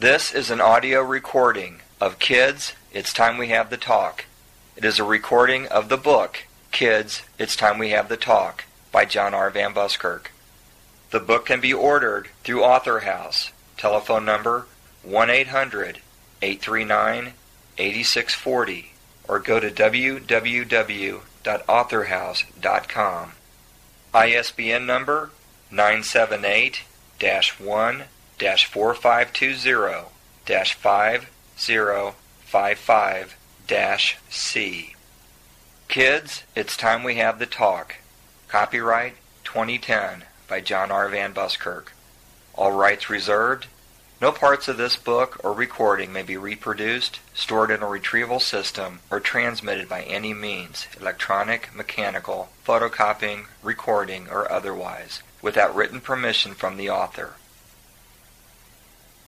This is an audio recording of Kids, It's Time We Have the Talk. It is a recording of the book, Kids, It's Time We Have the Talk, by John R. Van Buskirk. The book can be ordered through Author House. Telephone number 1-800-839-8640 or go to www.authorhouse.com. ISBN number 978-1-4520-5055-C. Kids, it's time we have the talk. Copyright 2010 by John R. Van Buskirk. All rights reserved. No parts of this book or recording may be reproduced, stored in a retrieval system, or transmitted by any means, electronic, mechanical, photocopying, recording, or otherwise, without written permission from the author.